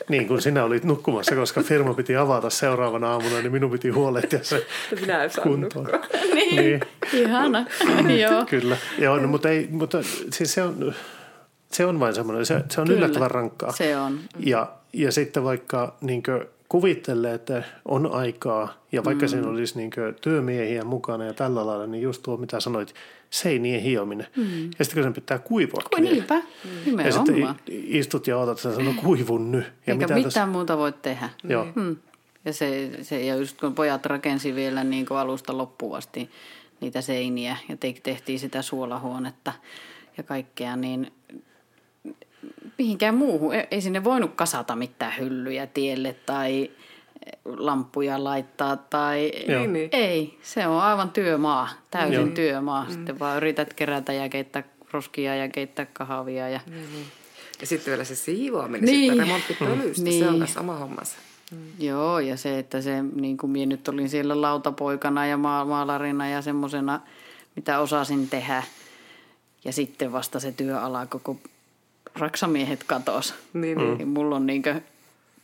Niin kuin sinä olit nukkumassa, koska firma piti avata seuraavana aamuna, niin minun piti huolehtia se Minä en saa kuntoon. nukkua. Niin, Niin. ihana. joo. Kyllä, Joo, no, mutta, ei, mutta siis se on, se on vain semmoinen, se, se on Kyllä. yllättävän rankkaa. Se on. Ja, ja sitten vaikka niin kuvittelee, että on aikaa ja vaikka mm. siinä olisi niin työmiehiä mukana ja tällä lailla, niin just tuo mitä sanoit, seinien hiominen. Mm. Ja sitten kun sen pitää kuivua. Kuin niinpä, Ja sitten istut ja odotat, että se sanoo kuivun nyt. Ja Eikä mitä mitään tässä- muuta voi tehdä. Joo. Hmm. Ja, se, se, ja just kun pojat rakensi vielä niin kuin alusta loppuun asti niitä seiniä ja te, tehtiin sitä suolahuonetta ja kaikkea, niin mihinkään muuhun. Ei- Ei sinne voinut kasata mitään hyllyjä tielle tai lamppuja laittaa tai Joo. Niin, niin. ei. Se on aivan työmaa, täysin Joo. työmaa. Sitten vaan yrität kerätä ja keittää roskia ja keittää kahvia ja Ja sitten vielä se siivoaminen, Niin. sitten remonttipölystä, niin. se on myös sama hommansa. Joo, ja se, että se, niin kuin minä nyt olin siellä lautapoikana ja ma- maalarina ja semmoisena, mitä osasin tehdä. Ja sitten vasta se työala koko raksamiehet katos. Niin, niin. Niin mulla on niin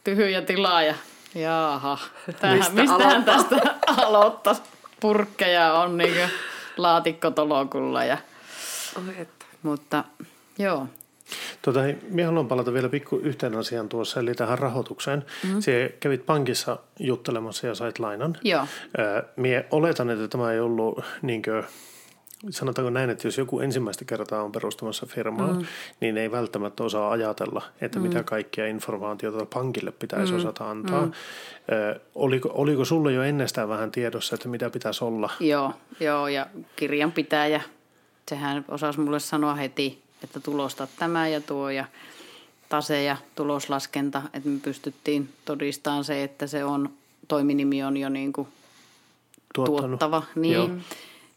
tyhjä tila ja jaaha, tähän, Mistä mistähän aloittaa? tästä aloittaisi. Purkkeja on niin laatikkotolokulla. Ja, Oi, että. mutta joo, Tota, hei, minä haluan palata vielä pikku yhteen asiaan tuossa, eli tähän rahoitukseen. Mm-hmm. Se kävit pankissa juttelemassa ja sait lainan. joo, Mie oletan, että tämä ei ollut, niin kuin, sanotaanko näin, että jos joku ensimmäistä kertaa on perustamassa firmaa, mm. niin ei välttämättä osaa ajatella, että mm. mitä kaikkia informaatiota pankille pitäisi mm. osata antaa. Mm. Oliko, oliko sulle jo ennestään vähän tiedossa, että mitä pitäisi olla? Joo, joo, ja kirjanpitäjä, sehän osasi mulle sanoa heti, että tulosta tämä ja tuo ja tase ja tuloslaskenta, että me pystyttiin todistamaan se, että se on, toiminimi on jo niin kuin Tuottanut? tuottava, Joo. niin,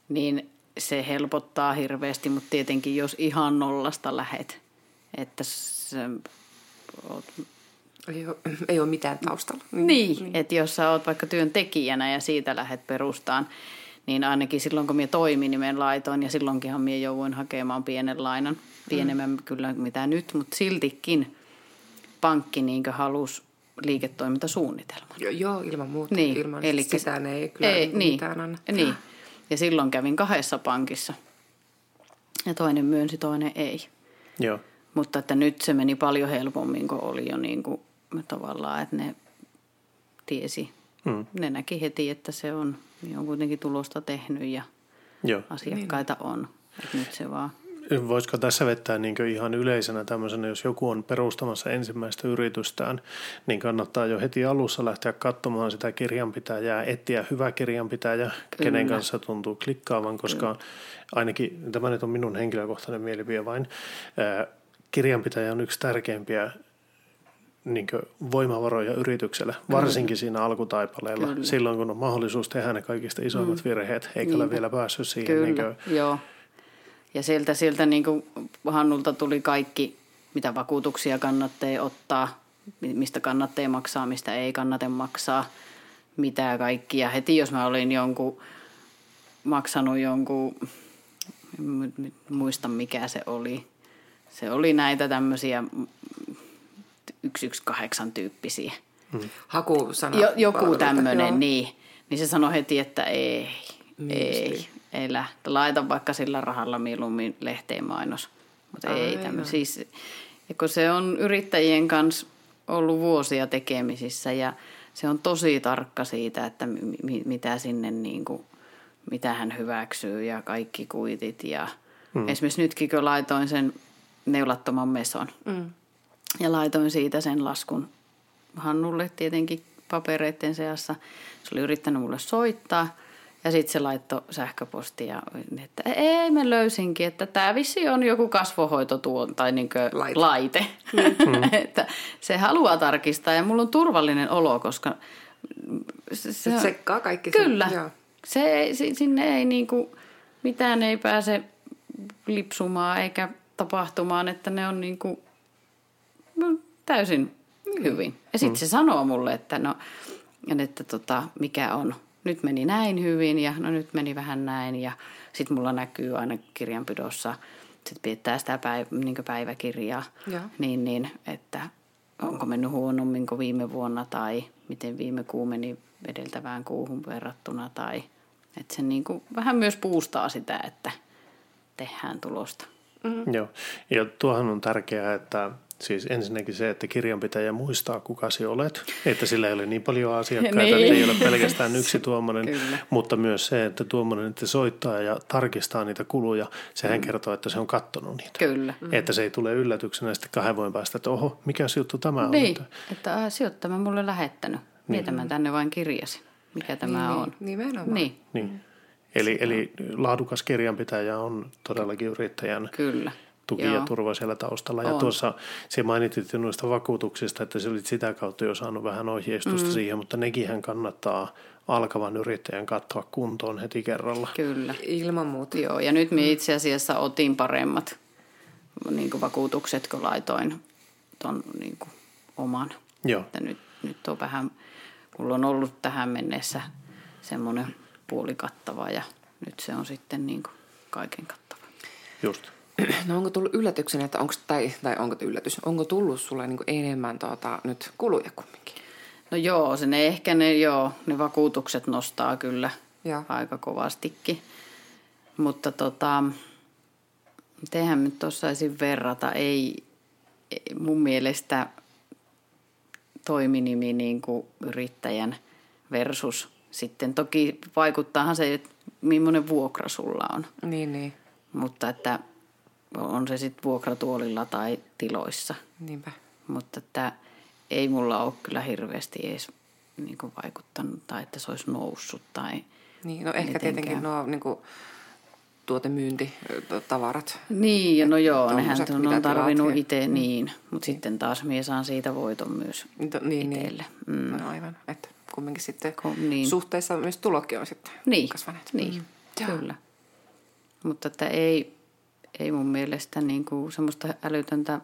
niin se helpottaa hirveästi, mutta tietenkin jos ihan nollasta lähet, että sä oot Ei ole, ei ole mitään taustalla. Niin, niin. että jos sä oot vaikka työntekijänä ja siitä lähdet perustaan, niin ainakin silloin kun minä toimin, niin minä laitoin ja silloinkinhan minä jouduin hakemaan pienen lainan, pienemmän mm. kyllä mitä nyt, mutta siltikin pankki niin halusi liiketoimintasuunnitelman. Joo, joo ilman muuta. Niin, ilman eli sitä ne ei kyllä ei, niin, mitään anna. Niin, ja silloin kävin kahdessa pankissa ja toinen myönsi, toinen ei. Joo. Mutta että nyt se meni paljon helpommin, kun oli jo niin kuin, tavallaan, että ne tiesi. Mm. Ne näki heti, että se on, on kuitenkin tulosta tehnyt ja Joo. asiakkaita niin. on. Että nyt se vaan Voisiko tässä vettää niin ihan yleisenä tämmöisenä, jos joku on perustamassa ensimmäistä yritystään, niin kannattaa jo heti alussa lähteä katsomaan sitä kirjanpitäjää, etsiä hyvä kirjanpitäjä, Kyllä. kenen kanssa tuntuu klikkaavan, koska Kyllä. ainakin, tämä nyt on minun henkilökohtainen mielipide vain, kirjanpitäjä on yksi tärkeimpiä niin voimavaroja yritykselle, varsinkin siinä alkutaipaleella, Kyllä. silloin kun on mahdollisuus tehdä ne kaikista isoimmat mm. virheet, eikä niin. ole vielä päässyt siihen. Kyllä, niin kuin, Joo ja sieltä, sieltä niin kuin Hannulta tuli kaikki, mitä vakuutuksia kannattaa ottaa, mistä kannattaa maksaa, mistä ei kannata maksaa, mitä kaikkia. Heti jos mä olin jonkun, maksanut jonkun, en muista mikä se oli. Se oli näitä tämmöisiä 118 tyyppisiä. Hmm. Hakusana. Jo, joku tämmöinen, niin. Niin se sanoi heti, että ei, ei, ei lähtö. Laita vaikka sillä rahalla mieluummin lehteen mainos. Mutta ei tämmöinen. Siis, ja kun se on yrittäjien kanssa ollut vuosia tekemisissä ja se on tosi tarkka siitä, että mi- mitä sinne niin kuin, mitä hän hyväksyy ja kaikki kuitit. Ja mm. Esimerkiksi nytkin kun laitoin sen neulattoman meson mm. ja laitoin siitä sen laskun Hannulle tietenkin papereiden seassa. Se oli yrittänyt mulle soittaa – ja sitten se laittoi sähköpostia, että ei me löysinkin, että tämä vissi on joku kasvohoito tuo, tai niin laite. laite. Mm. että se haluaa tarkistaa ja mulla on turvallinen olo, koska... Se, se sekkaa kaikki. Kyllä. Sen, se ei, sinne ei niin kuin, mitään ei pääse lipsumaan eikä tapahtumaan, että ne on niin kuin, no, täysin mm. hyvin. Ja sitten mm. se sanoo mulle, että no, että tota, mikä on nyt meni näin hyvin ja no nyt meni vähän näin ja sitten mulla näkyy aina kirjanpidossa, sitten pidetään sitä päiv- niin päiväkirjaa, ja. niin, niin, että onko mennyt huonommin kuin viime vuonna tai miten viime kuu meni edeltävään kuuhun verrattuna tai että se niin kuin vähän myös puustaa sitä, että tehdään tulosta. Mm-hmm. Joo, ja tuohan on tärkeää, että Siis ensinnäkin se, että kirjanpitäjä muistaa, kuka sinä olet, että sillä ei ole niin paljon asiakkaita, niin. että ei ole pelkästään yksi tuommoinen, mutta myös se, että tuommoinen, että soittaa ja tarkistaa niitä kuluja, sehän mm. kertoo, että se on kattonut niitä. Kyllä. Mm. Että se ei tule yllätyksenä sitten kahden vuoden päästä, että oho, mikä juttu tämä niin. on. että äh, sijoittaja mulle lähettänyt. Niin. mä tänne vain kirjasin, mikä tämä niin, on. Nimenomaan. Niin. niin. Eli, eli laadukas kirjanpitäjä on todellakin yrittäjän Kyllä tuki Joo. ja turva siellä taustalla. On. Ja tuossa se mainitit noista vakuutuksista, että se olit sitä kautta jo saanut vähän ohjeistusta mm. siihen, mutta nekin kannattaa alkavan yrittäjän katsoa kuntoon heti kerralla. Kyllä. Ilman muuta. Joo, ja nyt me itse asiassa otin paremmat niin kuin vakuutukset, kun laitoin tuon niin kuin oman. Joo. Että nyt, nyt on vähän, mulla on ollut tähän mennessä semmoinen puolikattava ja nyt se on sitten niin kuin kaiken kattava. Just. No onko tullut yllätyksenä, että onko, tai, tai onko yllätys, onko tullut sulle niin enemmän tuota, nyt kuluja kumminkin? No joo, se ne ehkä ne, joo, ne vakuutukset nostaa kyllä ja. aika kovastikin. Mutta tota, tehän nyt tuossa verrata, ei, ei mun mielestä toiminimi niin kuin yrittäjän versus sitten toki vaikuttaahan se, että millainen vuokra sulla on. Niin, niin. Mutta että on se sitten vuokratuolilla tai tiloissa. Niinpä. Mutta että ei mulla ole kyllä hirveästi edes niin kuin vaikuttanut tai että se olisi noussut. Tai niin, no ehkä mitenkään. tietenkin nuo niin kuin, tuotemyyntitavarat. Niin, ja no joo, nehän on, on tarvinnut itse mm. niin, mutta niin. sitten taas mie saan siitä voiton myös niin, itselle. Niin. Mm. No aivan, että kumminkin sitten Kom, niin. suhteessa myös tulokki on sitten niin. kasvaneet. Niin, mm. kyllä. Mutta että ei, ei mun mielestä niin kuin semmoista älytöntä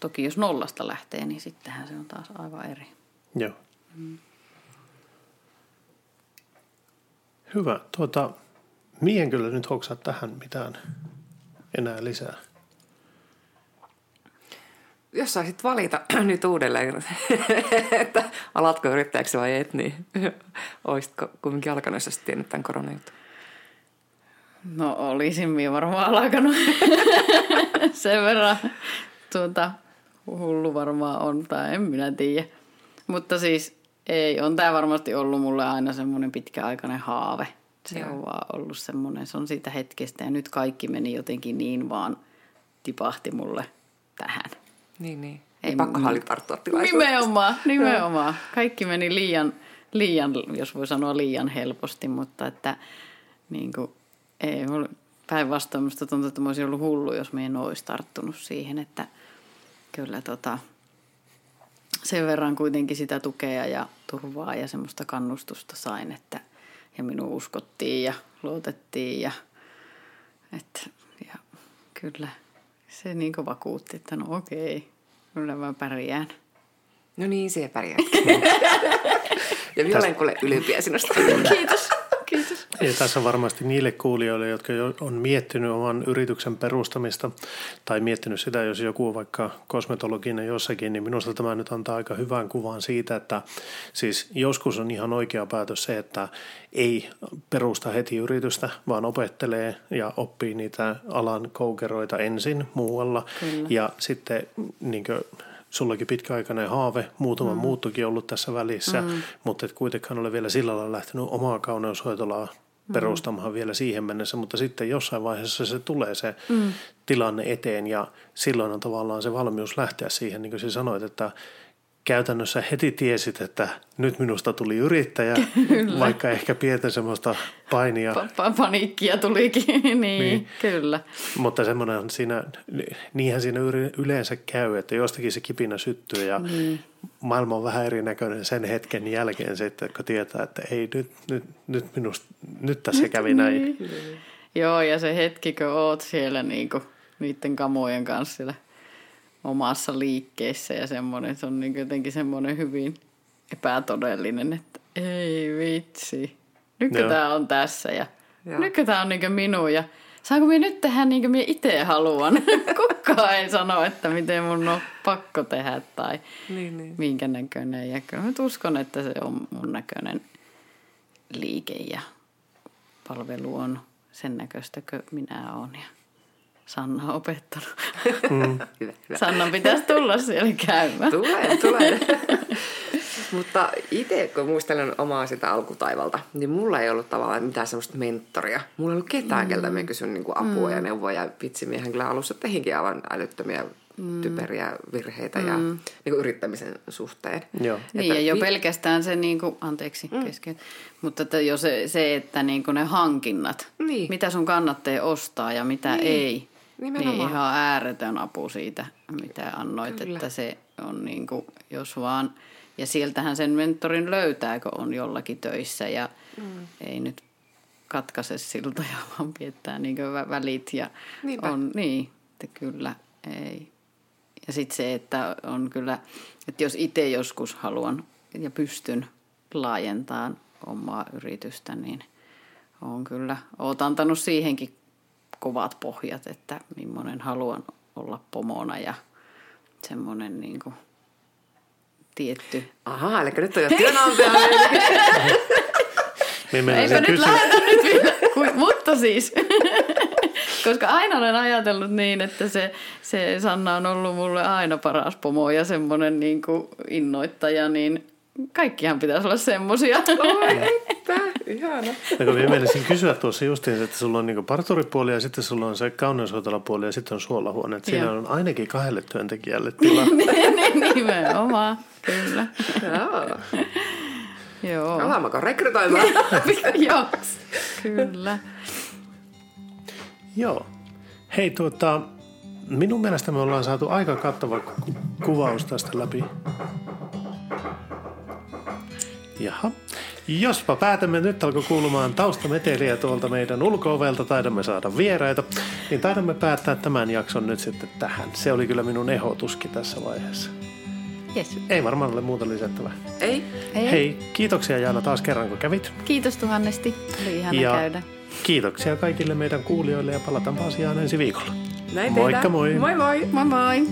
toki jos nollasta lähtee, niin sittenhän se on taas aivan eri. Joo. Mm. Hyvä. Tuota, mien kyllä nyt hoksaa tähän mitään enää lisää. Jos saisit valita nyt uudelleen, että alatko yrittäjäksi vai et, niin olisitko kuitenkin alkanut, jos tiennyt tämän koronajutun? No olisin minä varmaan alkanut. Sen verran tuota, hullu varmaan on, tai en minä tiedä. Mutta siis ei, on tämä varmasti ollut mulle aina semmoinen pitkäaikainen haave. Se Joo. on vaan ollut semmoinen, se on siitä hetkestä ja nyt kaikki meni jotenkin niin vaan tipahti mulle tähän. Niin, niin. Ei pakko oli tarttua Nimenomaan, nimenomaan. Kaikki meni liian, liian, jos voi sanoa liian helposti, mutta että niin kuin, ei päinvastoin minusta tuntuu, että olisin ollut hullu, jos me en olisi tarttunut siihen, että kyllä tota, sen verran kuitenkin sitä tukea ja turvaa ja semmoista kannustusta sain, että ja minun uskottiin ja luotettiin ja, että, ja kyllä se niin vakuutti, että no okei, kyllä mä pärjään. No niin, se pärjää. ja vielä olen kuule ylpeä sinusta. Kiitos. Ja tässä varmasti niille kuulijoille, jotka on miettinyt oman yrityksen perustamista tai miettinyt sitä, jos joku on vaikka kosmetologina jossakin, niin minusta tämä nyt antaa aika hyvän kuvan siitä, että siis joskus on ihan oikea päätös se, että ei perusta heti yritystä, vaan opettelee ja oppii niitä alan koukeroita ensin muualla Kyllä. ja sitten niin kuin, sullakin pitkäaikainen haave, muutama mm. muuttukin ollut tässä välissä, mm. mutta et kuitenkaan ole vielä sillä lailla lähtenyt omaa kauneushoitolaa mm. perustamaan vielä siihen mennessä, mutta sitten jossain vaiheessa se tulee se mm. tilanne eteen ja silloin on tavallaan se valmius lähteä siihen, niin kuin sä sanoit, että käytännössä heti tiesit, että nyt minusta tuli yrittäjä, kyllä. vaikka ehkä pientä semmoista painia. Pa- paniikkia tulikin, niin, niin, kyllä. Mutta semmoinen siinä, niinhän siinä yleensä käy, että jostakin se kipinä syttyy ja niin. Maailma on vähän erinäköinen sen hetken jälkeen sitten, kun tietää, että ei nyt, nyt, nyt, minusta, nyt tässä nyt, kävi näin. Niin. Joo, ja se hetki, kun oot siellä niinku, niiden kamojen kanssa siellä omassa liikkeessä ja semmoinen, se on niin jotenkin semmoinen hyvin epätodellinen, että ei vitsi, nytkö tämä on tässä ja Joo. nytkö tämä on niin minun ja saanko minä nyt tehdä niin kuin minä itse haluan. Kukaan ei sano, että miten mun on pakko tehdä tai niin, niin. minkä näköinen. Ja kyllä mä uskon, että se on mun näköinen liike ja palvelu on sen näköistä kuin minä olen. Ja Sanna on opettanut. Mm. hyvä, hyvä. Sannan pitäisi tulla siellä käymään. Tulee, tulee. Mutta itse, kun muistelen omaa sitä alkutaivalta, niin mulla ei ollut tavallaan mitään semmoista mentoria. Mulla ei ollut ketään, mm. keltä mä kysyn niin kuin apua mm. ja neuvoja. Vitsi, miehän kyllä alussa tehinkin aivan älyttömiä mm. typeriä virheitä mm. ja niin kuin yrittämisen suhteen. Joo. Että niin, ja jo vi- pelkästään se, niin kuin, anteeksi mm. kesken, mutta että jo se, se että niin kuin ne hankinnat, niin. mitä sun kannattaa ostaa ja mitä niin. ei, Nimenomaan. Niin ihan ääretön apu siitä, mitä annoit, Kyllä. että se on niin kuin, jos vaan, ja sieltähän sen mentorin löytää, kun on jollakin töissä ja mm. ei nyt katkaise siltoja, vaan piettää niin välit ja Niinpä. on, niin, että kyllä ei. Ja sitten se, että on kyllä, että jos itse joskus haluan ja pystyn laajentamaan omaa yritystä, niin on kyllä, oot antanut siihenkin kovat pohjat, että millainen haluan olla pomona ja semmoinen niin kuin tietty. Aha, eli nyt on jo työnantaja. Eikö nyt lähetä nyt vielä? Mutta siis, koska aina olen ajatellut niin, että se, se Sanna on ollut mulle aina paras pomo ja semmoinen niin kuin innoittaja, niin kaikkihan pitäisi olla semmosia. Oi, että, ihana. Ja kun menisin kysyä tuossa justiin, että sulla on niinku parturipuoli ja sitten sulla on se kauneushoitolapuoli ja sitten on suolahuone. Että siinä on ainakin kahdelle työntekijälle tila. Nimenomaan, kyllä. Joo. Joo. Alammeko rekrytoimaan? Joo, kyllä. Joo. Hei tuota, minun mielestä me ollaan saatu aika kattava kuvaus tästä läpi. Jaha. Jospa päätämme nyt alkoi kuulumaan taustameteliä tuolta meidän ulkoovelta, taidamme saada vieraita, niin taidamme päättää tämän jakson nyt sitten tähän. Se oli kyllä minun ehdotuskin tässä vaiheessa. Yes. Ei varmaan ole muuta lisättävää. Ei? Ei. Hei, kiitoksia Jaana taas kerran kun kävit. Kiitos tuhannesti. Oli ihana Ja käydä. kiitoksia kaikille meidän kuulijoille ja palataanpa asiaan ensi viikolla. Näin Moikka tehdään. moi. Moi moi! Moi moi!